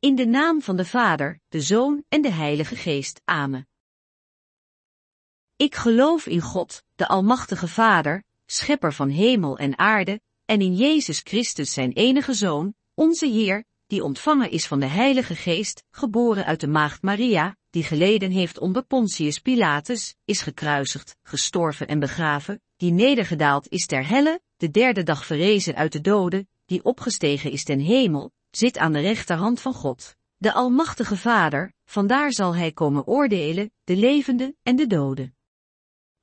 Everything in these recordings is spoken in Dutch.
In de naam van de Vader, de Zoon en de Heilige Geest. Amen. Ik geloof in God, de Almachtige Vader, Schepper van hemel en aarde, en in Jezus Christus zijn enige Zoon, onze Heer, die ontvangen is van de Heilige Geest, geboren uit de Maagd Maria, die geleden heeft onder Pontius Pilatus, is gekruisigd, gestorven en begraven, die nedergedaald is ter helle, de derde dag verrezen uit de doden, die opgestegen is ten hemel, zit aan de rechterhand van God, de Almachtige Vader, vandaar zal hij komen oordelen, de levenden en de doden.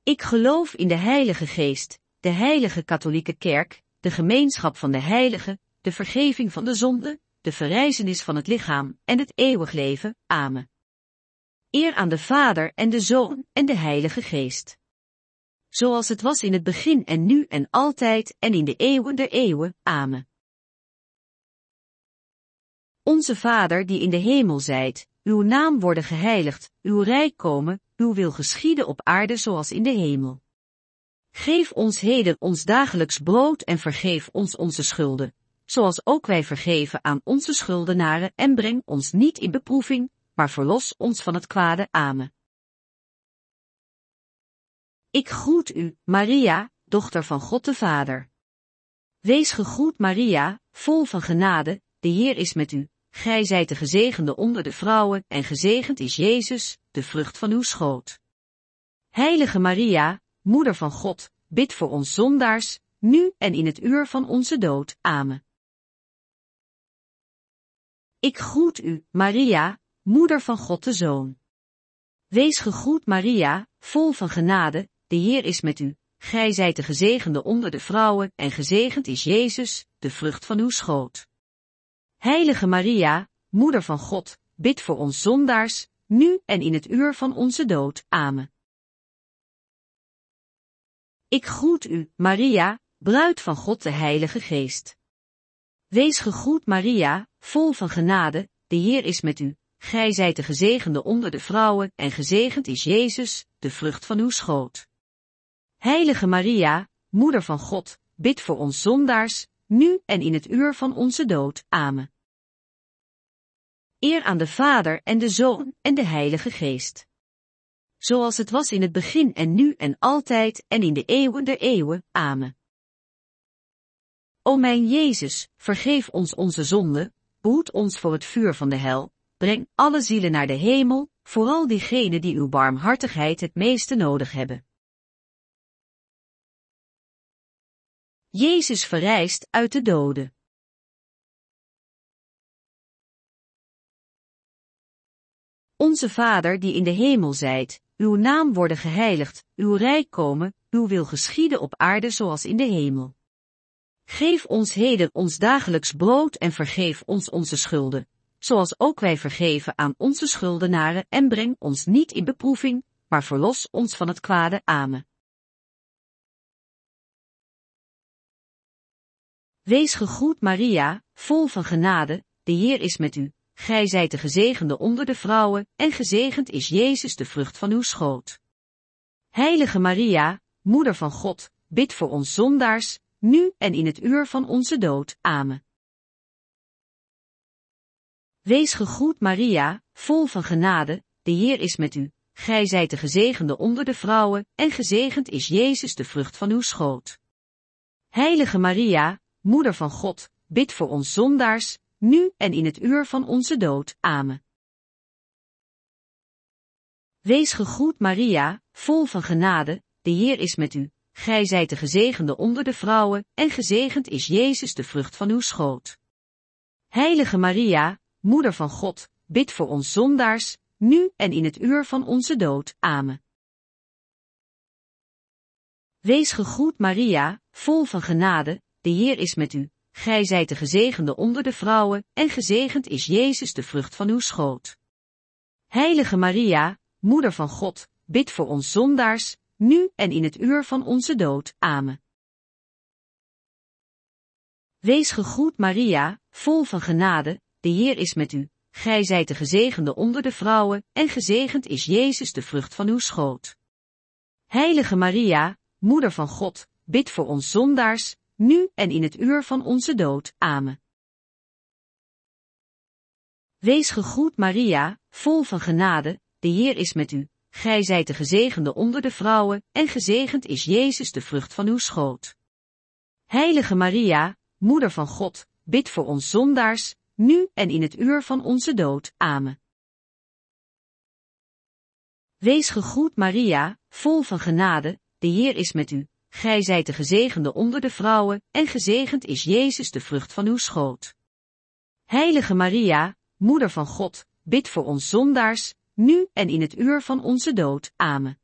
Ik geloof in de Heilige Geest, de Heilige Katholieke Kerk, de gemeenschap van de heiligen, de vergeving van de zonde, de verrijzenis van het lichaam en het eeuwig leven. Amen. Eer aan de Vader en de Zoon en de Heilige Geest. Zoals het was in het begin en nu en altijd en in de eeuwen der eeuwen. Amen. Onze Vader die in de hemel zijt, uw naam worden geheiligd, uw rijk komen, uw wil geschieden op aarde zoals in de hemel. Geef ons heden ons dagelijks brood en vergeef ons onze schulden, zoals ook wij vergeven aan onze schuldenaren en breng ons niet in beproeving, maar verlos ons van het kwade. Amen. Ik groet u, Maria, dochter van God de Vader. Wees gegroet Maria, vol van genade, de Heer is met u. Gij zijt de gezegende onder de vrouwen en gezegend is Jezus, de vrucht van uw schoot. Heilige Maria, Moeder van God, bid voor ons zondaars, nu en in het uur van onze dood. Amen. Ik groet u, Maria, Moeder van God de Zoon. Wees gegroet Maria, vol van genade, de Heer is met u. Gij zijt de gezegende onder de vrouwen en gezegend is Jezus, de vrucht van uw schoot. Heilige Maria, Moeder van God, bid voor ons zondaars, nu en in het uur van onze dood. Amen. Ik groet u, Maria, bruid van God de Heilige Geest. Wees gegroet Maria, vol van genade, de Heer is met u. Gij zijt de gezegende onder de vrouwen en gezegend is Jezus, de vrucht van uw schoot. Heilige Maria, Moeder van God, bid voor ons zondaars, nu en in het uur van onze dood. Amen. Eer aan de Vader en de Zoon en de Heilige Geest. Zoals het was in het begin en nu en altijd en in de eeuwen der eeuwen. Amen. O mijn Jezus, vergeef ons onze zonde, behoed ons voor het vuur van de hel, breng alle zielen naar de hemel, vooral diegenen die uw barmhartigheid het meeste nodig hebben. Jezus verrijst uit de doden. Onze Vader die in de hemel zijt, uw naam worden geheiligd, uw rijk komen, uw wil geschieden op aarde zoals in de hemel. Geef ons heden ons dagelijks brood en vergeef ons onze schulden, zoals ook wij vergeven aan onze schuldenaren en breng ons niet in beproeving, maar verlos ons van het kwade. Amen. Wees gegroet Maria, vol van genade, de Heer is met u. Gij zijt de gezegende onder de vrouwen, en gezegend is Jezus de vrucht van uw schoot. Heilige Maria, Moeder van God, bid voor ons zondaars, nu en in het uur van onze dood. Amen. Wees gegroet Maria, vol van genade, de Heer is met u. Gij zijt de gezegende onder de vrouwen, en gezegend is Jezus de vrucht van uw schoot. Heilige Maria, Moeder van God, bid voor ons zondaars, nu en in het uur van onze dood. Amen. Wees gegroet Maria, vol van genade, de Heer is met u. Gij zijt de gezegende onder de vrouwen, en gezegend is Jezus de vrucht van uw schoot. Heilige Maria, Moeder van God, bid voor ons zondaars, nu en in het uur van onze dood. Amen. Wees gegroet Maria, vol van genade, de Heer is met u. Gij zijt de gezegende onder de vrouwen, en gezegend is Jezus de vrucht van uw schoot. Heilige Maria, Moeder van God, bid voor ons zondaars, nu en in het uur van onze dood. Amen. Wees gegroet Maria, vol van genade, de Heer is met u. Gij zijt de gezegende onder de vrouwen, en gezegend is Jezus de vrucht van uw schoot. Heilige Maria, Moeder van God, bid voor ons zondaars, nu en in het uur van onze dood. Amen. Wees gegroet Maria, vol van genade, de Heer is met u. Gij zijt de gezegende onder de vrouwen, en gezegend is Jezus de vrucht van uw schoot. Heilige Maria, Moeder van God, bid voor ons zondaars, nu en in het uur van onze dood. Amen. Wees gegroet Maria, vol van genade, de Heer is met u. Gij zijt de gezegende onder de vrouwen, en gezegend is Jezus de vrucht van uw schoot. Heilige Maria, Moeder van God, bid voor ons zondaars, nu en in het uur van onze dood. Amen.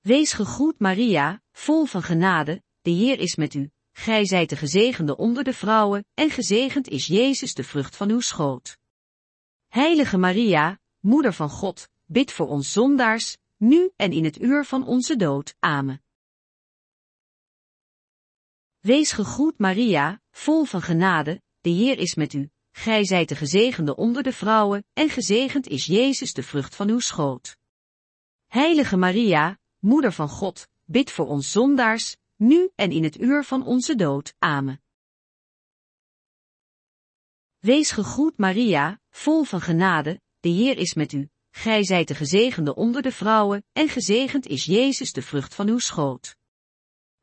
Wees gegroet Maria, vol van genade, de Heer is met u. Gij zijt de gezegende onder de vrouwen, en gezegend is Jezus de vrucht van uw schoot. Heilige Maria, Moeder van God, bid voor ons zondaars, nu en in het uur van onze dood. Amen. Wees gegroet Maria, vol van genade, de Heer is met u. Gij zijt de gezegende onder de vrouwen, en gezegend is Jezus de vrucht van uw schoot. Heilige Maria, Moeder van God, bid voor ons zondaars, nu en in het uur van onze dood. Amen. Wees gegroet Maria, vol van genade, de Heer is met u. Gij zijt de gezegende onder de vrouwen, en gezegend is Jezus de vrucht van uw schoot.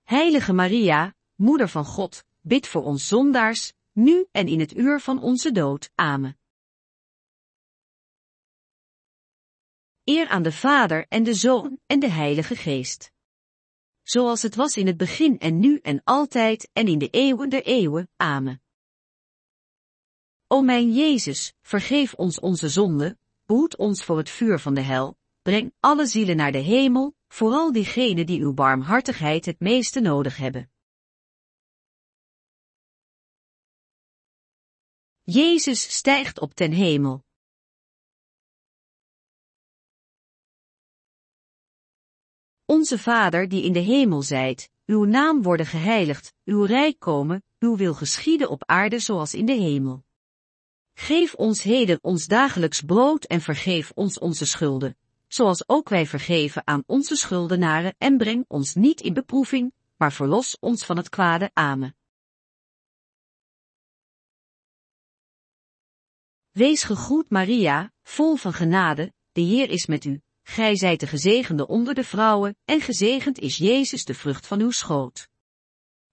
Heilige Maria, Moeder van God, bid voor ons zondaars, nu en in het uur van onze dood. Amen. Eer aan de Vader en de Zoon en de Heilige Geest. Zoals het was in het begin en nu en altijd en in de eeuwen der eeuwen. Amen. O mijn Jezus, vergeef ons onze zonden, behoed ons voor het vuur van de hel, breng alle zielen naar de hemel, vooral diegenen die uw barmhartigheid het meeste nodig hebben. Jezus stijgt op ten hemel. Onze Vader die in de hemel zijt, uw naam worden geheiligd, uw rijk komen, uw wil geschieden op aarde zoals in de hemel. Geef ons heden ons dagelijks brood en vergeef ons onze schulden, zoals ook wij vergeven aan onze schuldenaren en breng ons niet in beproeving, maar verlos ons van het kwade. Amen. Wees gegroet Maria, vol van genade, de Heer is met u. Gij zijt de gezegende onder de vrouwen, en gezegend is Jezus de vrucht van uw schoot.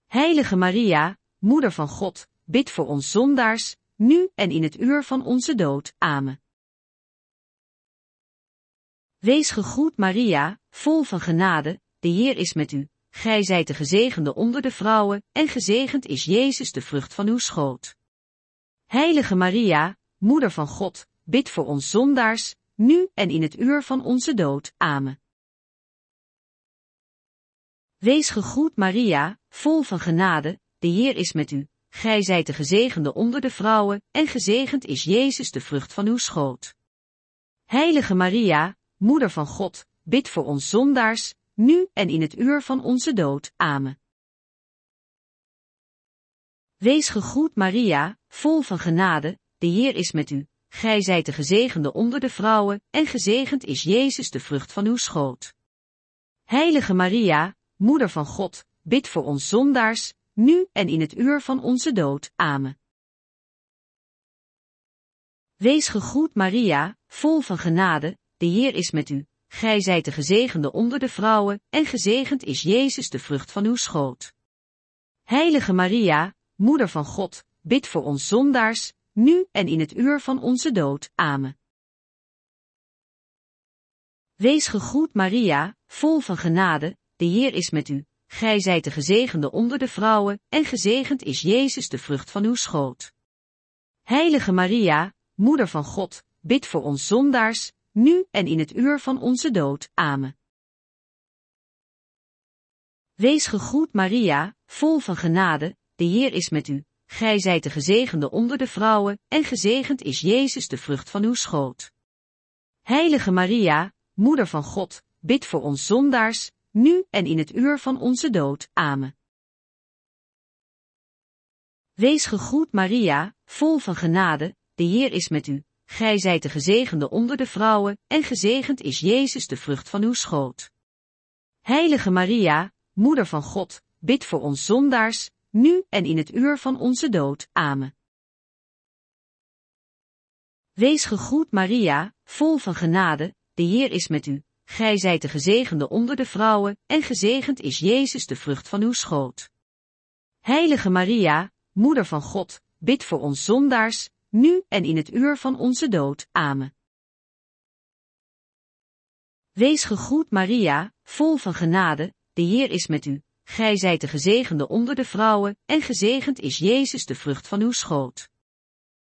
Heilige Maria, Moeder van God, bid voor ons zondaars, nu en in het uur van onze dood. Amen. Wees gegroet Maria, vol van genade, de Heer is met u. Gij zijt de gezegende onder de vrouwen, en gezegend is Jezus de vrucht van uw schoot. Heilige Maria, Moeder van God, bid voor ons zondaars, nu en in het uur van onze dood. Amen. Wees gegroet Maria, vol van genade, de Heer is met u. Gij zijt de gezegende onder de vrouwen, en gezegend is Jezus de vrucht van uw schoot. Heilige Maria, Moeder van God, bid voor ons zondaars, nu en in het uur van onze dood. Amen. Wees gegroet Maria, vol van genade, de Heer is met u. Gij zijt de gezegende onder de vrouwen, en gezegend is Jezus de vrucht van uw schoot. Heilige Maria, Moeder van God, bid voor ons zondaars, nu en in het uur van onze dood. Amen. Wees gegroet Maria, vol van genade, de Heer is met u. Gij zijt de gezegende onder de vrouwen, en gezegend is Jezus de vrucht van uw schoot. Heilige Maria, Moeder van God, bid voor ons zondaars, nu en in het uur van onze dood. Amen. Wees gegroet Maria, vol van genade, de Heer is met u. Gij zijt de gezegende onder de vrouwen, en gezegend is Jezus de vrucht van uw schoot. Heilige Maria, Moeder van God, bid voor ons zondaars, nu en in het uur van onze dood. Amen. Wees gegroet Maria, vol van genade, de Heer is met u. Gij zijt de gezegende onder de vrouwen, en gezegend is Jezus de vrucht van uw schoot. Heilige Maria, Moeder van God, bid voor ons zondaars, nu en in het uur van onze dood. Amen. Wees gegroet Maria, vol van genade, de Heer is met u. Gij zijt de gezegende onder de vrouwen, en gezegend is Jezus de vrucht van uw schoot. Heilige Maria, Moeder van God, bid voor ons zondaars, nu en in het uur van onze dood. Amen. Wees gegroet Maria, vol van genade, de Heer is met u. Gij zijt de gezegende onder de vrouwen, en gezegend is Jezus de vrucht van uw schoot. Heilige Maria, Moeder van God, bid voor ons zondaars, nu en in het uur van onze dood. Amen. Wees gegroet Maria, vol van genade, de Heer is met u. Gij zijt de gezegende onder de vrouwen, en gezegend is Jezus de vrucht van uw schoot.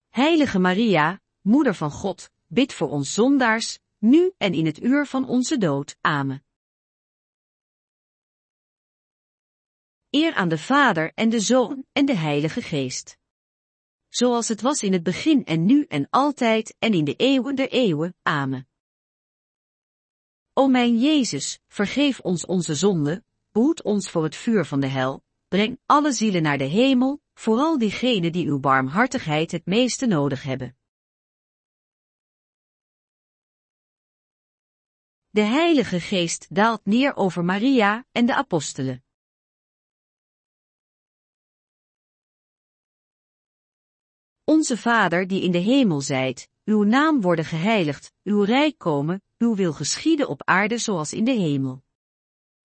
Heilige Maria, Moeder van God, bid voor ons zondaars, nu en in het uur van onze dood. Amen. Eer aan de Vader en de Zoon en de Heilige Geest. Zoals het was in het begin en nu en altijd en in de eeuwen der eeuwen. Amen. O mijn Jezus, vergeef ons onze zonde, behoed ons voor het vuur van de hel, breng alle zielen naar de hemel, vooral diegenen die uw barmhartigheid het meeste nodig hebben. De Heilige Geest daalt neer over Maria en de apostelen. Onze Vader die in de hemel zijt, uw naam worden geheiligd, uw rijk komen, uw wil geschieden op aarde zoals in de hemel.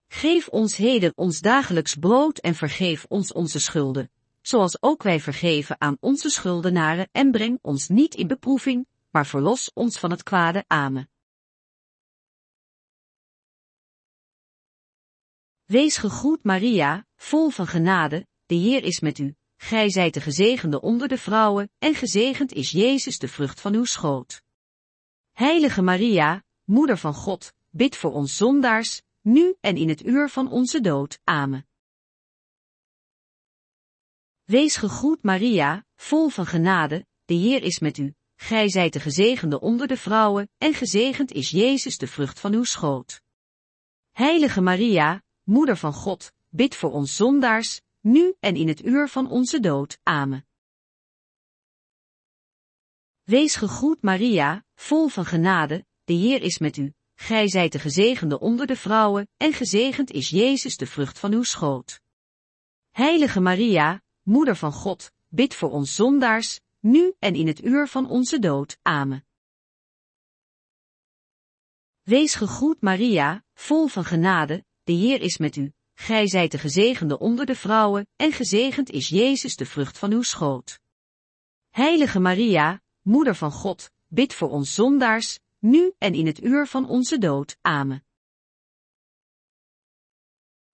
Geef ons heden ons dagelijks brood en vergeef ons onze schulden, zoals ook wij vergeven aan onze schuldenaren en breng ons niet in beproeving, maar verlos ons van het kwade. Amen. Wees gegroet Maria, vol van genade, de Heer is met u. Gij zijt de gezegende onder de vrouwen, en gezegend is Jezus de vrucht van uw schoot. Heilige Maria, Moeder van God, bid voor ons zondaars, nu en in het uur van onze dood. Amen. Wees gegroet Maria, vol van genade, de Heer is met u. Gij zijt de gezegende onder de vrouwen, en gezegend is Jezus de vrucht van uw schoot. Heilige Maria, Moeder van God, bid voor ons zondaars, nu en in het uur van onze dood. Amen. Wees gegroet Maria, vol van genade, de Heer is met u. Gij zijt de gezegende onder de vrouwen, en gezegend is Jezus de vrucht van uw schoot. Heilige Maria, Moeder van God, bid voor ons zondaars, nu en in het uur van onze dood. Amen. Wees gegroet Maria, vol van genade, de Heer is met u. Gij zijt de gezegende onder de vrouwen, en gezegend is Jezus de vrucht van uw schoot. Heilige Maria, Moeder van God, bid voor ons zondaars, nu en in het uur van onze dood. Amen.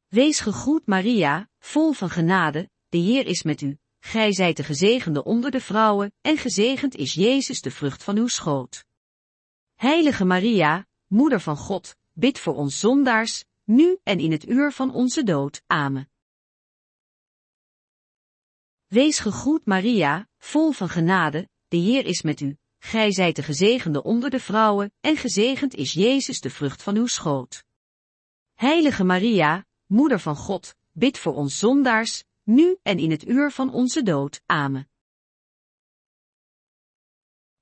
Wees gegroet Maria, vol van genade, de Heer is met u. Gij zijt de gezegende onder de vrouwen, en gezegend is Jezus de vrucht van uw schoot. Heilige Maria, Moeder van God, bid voor ons zondaars, nu en in het uur van onze dood. Amen. Wees gegroet Maria, vol van genade, de Heer is met u. Gij zijt de gezegende onder de vrouwen, en gezegend is Jezus de vrucht van uw schoot. Heilige Maria, Moeder van God, bid voor ons zondaars, nu en in het uur van onze dood. Amen.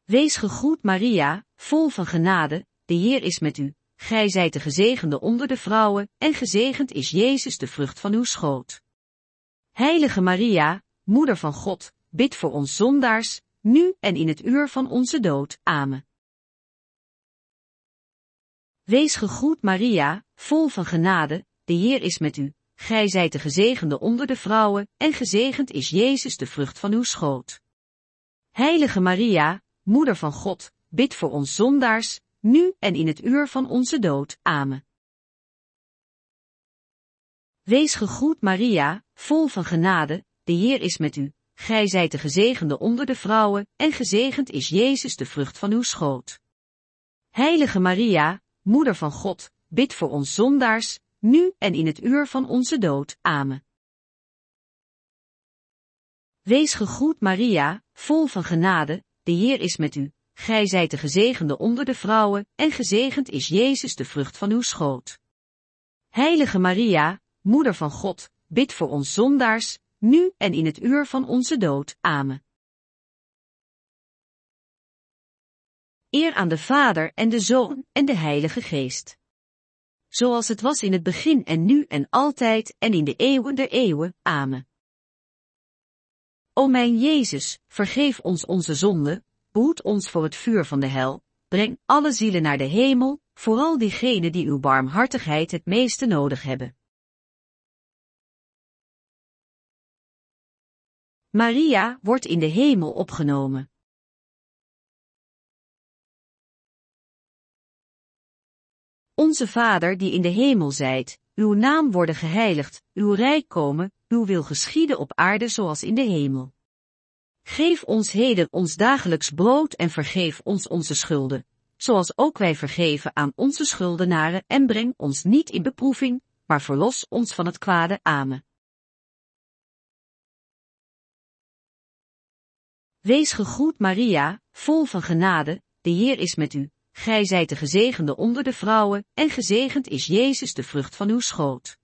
Wees gegroet Maria, vol van genade, de Heer is met u. Gij zijt de gezegende onder de vrouwen, en gezegend is Jezus de vrucht van uw schoot. Heilige Maria, Moeder van God, bid voor ons zondaars, nu en in het uur van onze dood. Amen. Wees gegroet Maria, vol van genade, de Heer is met u. Gij zijt de gezegende onder de vrouwen, en gezegend is Jezus de vrucht van uw schoot. Heilige Maria, Moeder van God, bid voor ons zondaars, nu en in het uur van onze dood. Amen. Wees gegroet Maria, vol van genade, de Heer is met u. Gij zijt de gezegende onder de vrouwen, en gezegend is Jezus de vrucht van uw schoot. Heilige Maria, Moeder van God, bid voor ons zondaars, nu en in het uur van onze dood. Amen. Wees gegroet Maria, vol van genade, de Heer is met u. Gij zijt de gezegende onder de vrouwen, en gezegend is Jezus de vrucht van uw schoot. Heilige Maria, Moeder van God, bid voor ons zondaars, nu en in het uur van onze dood. Amen. Eer aan de Vader en de Zoon en de Heilige Geest. Zoals het was in het begin en nu en altijd en in de eeuwen der eeuwen. Amen. O mijn Jezus, vergeef ons onze zonde, behoed ons voor het vuur van de hel, breng alle zielen naar de hemel, vooral diegenen die uw barmhartigheid het meeste nodig hebben. Maria wordt in de hemel opgenomen. Onze Vader die in de hemel zijt, uw naam worden geheiligd, uw rijk komen, uw wil geschieden op aarde zoals in de hemel. Geef ons heden ons dagelijks brood en vergeef ons onze schulden, zoals ook wij vergeven aan onze schuldenaren en breng ons niet in beproeving, maar verlos ons van het kwade. Amen. Wees gegroet Maria, vol van genade, de Heer is met u. Gij zijt de gezegende onder de vrouwen, en gezegend is Jezus de vrucht van uw schoot.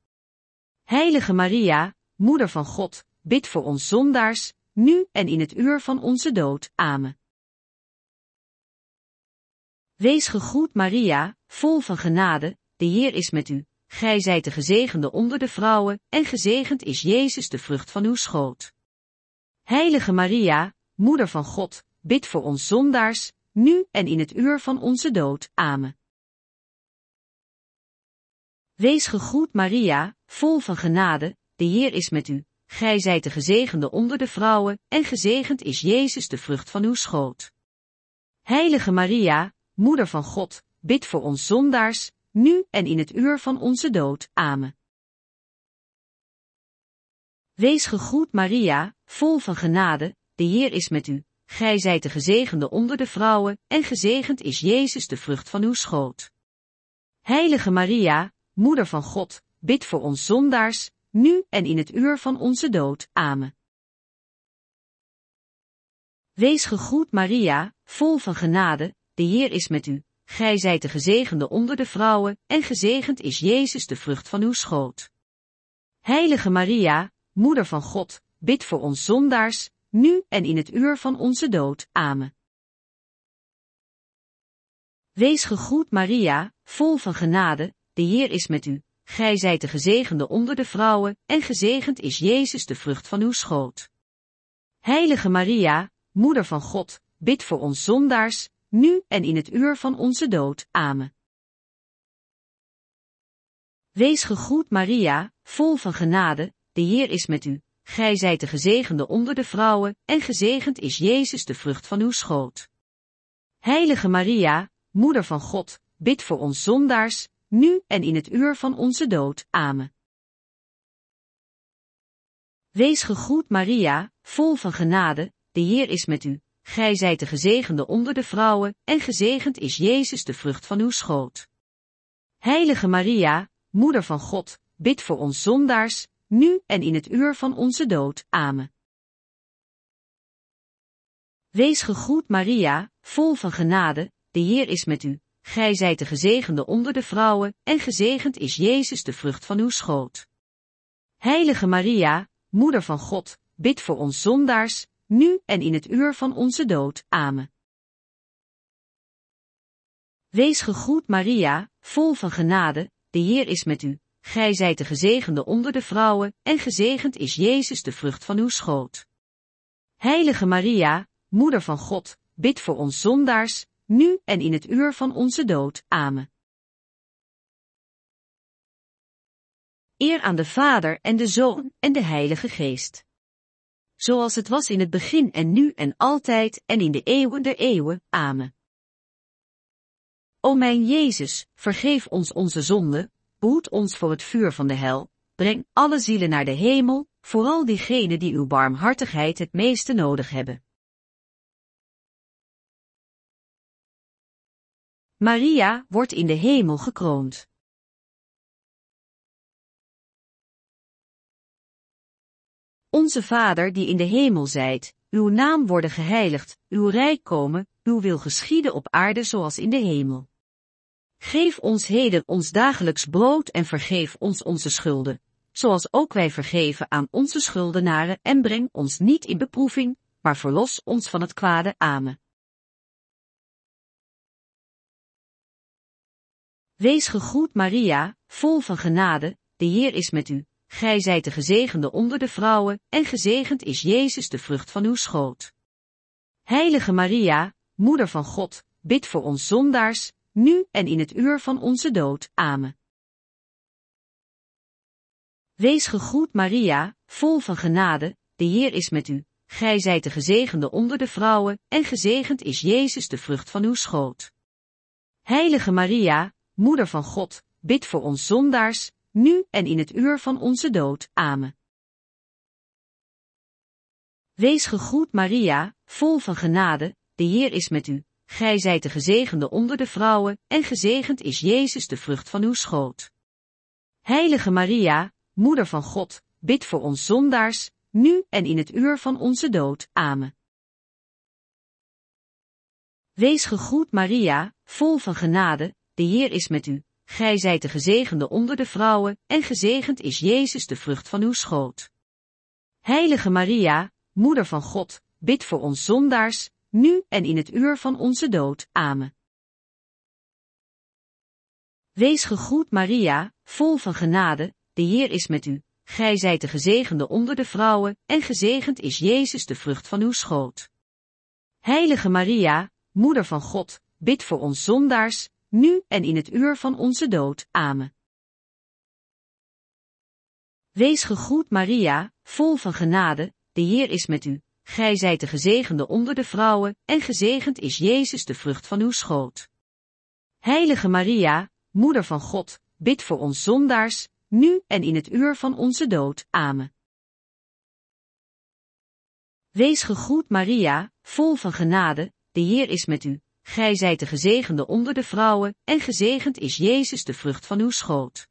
Heilige Maria, Moeder van God, bid voor ons zondaars, nu en in het uur van onze dood. Amen. Wees gegroet Maria, vol van genade, de Heer is met u. Gij zijt de gezegende onder de vrouwen, en gezegend is Jezus de vrucht van uw schoot. Heilige Maria, Moeder van God, bid voor ons zondaars, nu en in het uur van onze dood. Amen. Wees gegroet Maria, vol van genade, de Heer is met u. Gij zijt de gezegende onder de vrouwen, en gezegend is Jezus de vrucht van uw schoot. Heilige Maria, Moeder van God, bid voor ons zondaars, nu en in het uur van onze dood. Amen. Wees gegroet Maria, vol van genade, de Heer is met u. Gij zijt de gezegende onder de vrouwen, en gezegend is Jezus de vrucht van uw schoot. Heilige Maria, Moeder van God, bid voor ons zondaars, nu en in het uur van onze dood. Amen. Wees gegroet Maria, vol van genade, de Heer is met u. Gij zijt de gezegende onder de vrouwen, en gezegend is Jezus de vrucht van uw schoot. Heilige Maria, Moeder van God, bid voor ons zondaars, nu en in het uur van onze dood. Amen. Wees gegroet Maria, vol van genade, de Heer is met u. Gij zijt de gezegende onder de vrouwen, en gezegend is Jezus de vrucht van uw schoot. Heilige Maria, Moeder van God, bid voor ons zondaars, nu en in het uur van onze dood. Amen. Wees gegroet Maria, vol van genade, de Heer is met u. Gij zijt de gezegende onder de vrouwen, en gezegend is Jezus de vrucht van uw schoot. Heilige Maria, Moeder van God, bid voor ons zondaars, nu en in het uur van onze dood. Amen. Wees gegroet Maria, vol van genade, de Heer is met u. Gij zijt de gezegende onder de vrouwen, en gezegend is Jezus de vrucht van uw schoot. Heilige Maria, Moeder van God, bid voor ons zondaars, nu en in het uur van onze dood. Amen. Wees gegroet Maria, vol van genade, de Heer is met u. Gij zijt de gezegende onder de vrouwen, en gezegend is Jezus de vrucht van uw schoot. Heilige Maria, Moeder van God, bid voor ons zondaars, nu en in het uur van onze dood. Amen. Wees gegroet Maria, vol van genade, de Heer is met u. Gij zijt de gezegende onder de vrouwen, en gezegend is Jezus de vrucht van uw schoot. Heilige Maria, Moeder van God, bid voor ons zondaars, nu en in het uur van onze dood. Amen. Eer aan de Vader en de Zoon en de Heilige Geest. Zoals het was in het begin en nu en altijd en in de eeuwen der eeuwen. Amen. O mijn Jezus, vergeef ons onze zonde, behoed ons voor het vuur van de hel, breng alle zielen naar de hemel, vooral diegenen die uw barmhartigheid het meeste nodig hebben. Maria wordt in de hemel gekroond. Onze Vader die in de hemel zijt, uw naam worden geheiligd, uw rijk komen, uw wil geschieden op aarde zoals in de hemel. Geef ons heden ons dagelijks brood en vergeef ons onze schulden, zoals ook wij vergeven aan onze schuldenaren en breng ons niet in beproeving, maar verlos ons van het kwade. Amen. Wees gegroet Maria, vol van genade, de Heer is met u. Gij zijt de gezegende onder de vrouwen, en gezegend is Jezus de vrucht van uw schoot. Heilige Maria, Moeder van God, bid voor ons zondaars, nu en in het uur van onze dood. Amen. Wees gegroet Maria, vol van genade, de Heer is met u. Gij zijt de gezegende onder de vrouwen, en gezegend is Jezus de vrucht van uw schoot. Heilige Maria, Moeder van God, bid voor ons zondaars, nu en in het uur van onze dood. Amen. Wees gegroet Maria, vol van genade, de Heer is met u. Gij zijt de gezegende onder de vrouwen, en gezegend is Jezus de vrucht van uw schoot. Heilige Maria, Moeder van God, bid voor ons zondaars, nu en in het uur van onze dood. Amen. Wees gegroet Maria, vol van genade, de Heer is met u. Gij zijt de gezegende onder de vrouwen, en gezegend is Jezus de vrucht van uw schoot. Heilige Maria, Moeder van God, bid voor ons zondaars, nu en in het uur van onze dood. Amen. Wees gegroet Maria, vol van genade, de Heer is met u. Gij zijt de gezegende onder de vrouwen, en gezegend is Jezus de vrucht van uw schoot. Heilige Maria, Moeder van God, bid voor ons zondaars, nu en in het uur van onze dood. Amen. Wees gegroet Maria, vol van genade, de Heer is met u. Gij zijt de gezegende onder de vrouwen, en gezegend is Jezus de vrucht van uw schoot. Heilige Maria, Moeder van God, bid voor ons zondaars, nu en in het uur van onze dood. Amen. Wees gegroet Maria, vol van genade, de Heer is met u. Gij zijt de gezegende onder de vrouwen, en gezegend is Jezus de vrucht van uw schoot.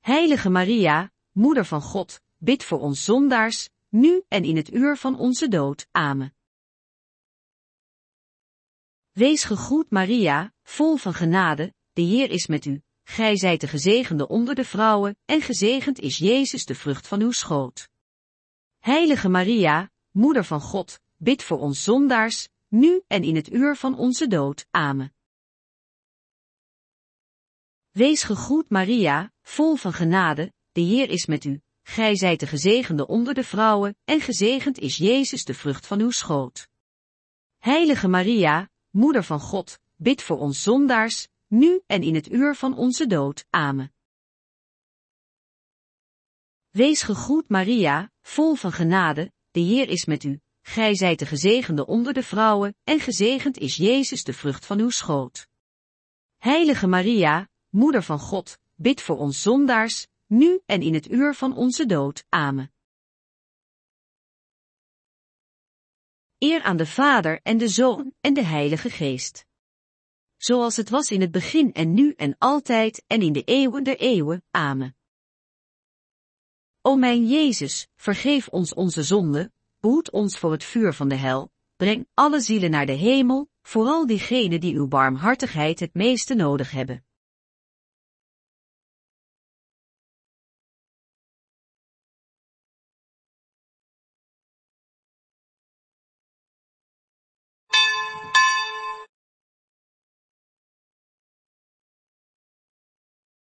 Heilige Maria, Moeder van God, bid voor ons zondaars, nu en in het uur van onze dood. Amen. Wees gegroet Maria, vol van genade, de Heer is met u. Gij zijt de gezegende onder de vrouwen, en gezegend is Jezus de vrucht van uw schoot. Heilige Maria, Moeder van God, bid voor ons zondaars, nu en in het uur van onze dood. Amen. Wees gegroet Maria, vol van genade, de Heer is met u. Gij zijt de gezegende onder de vrouwen, en gezegend is Jezus de vrucht van uw schoot. Heilige Maria, Moeder van God, bid voor ons zondaars, nu en in het uur van onze dood. Amen. Wees gegroet Maria, vol van genade, de Heer is met u. Gij zijt de gezegende onder de vrouwen, en gezegend is Jezus de vrucht van uw schoot. Heilige Maria, Moeder van God, bid voor ons zondaars, nu en in het uur van onze dood. Amen. Eer aan de Vader en de Zoon en de Heilige Geest zoals het was in het begin en nu en altijd en in de eeuwen der eeuwen. Amen. O mijn Jezus, vergeef ons onze zonde, behoed ons voor het vuur van de hel, breng alle zielen naar de hemel, vooral diegenen die uw barmhartigheid het meeste nodig hebben.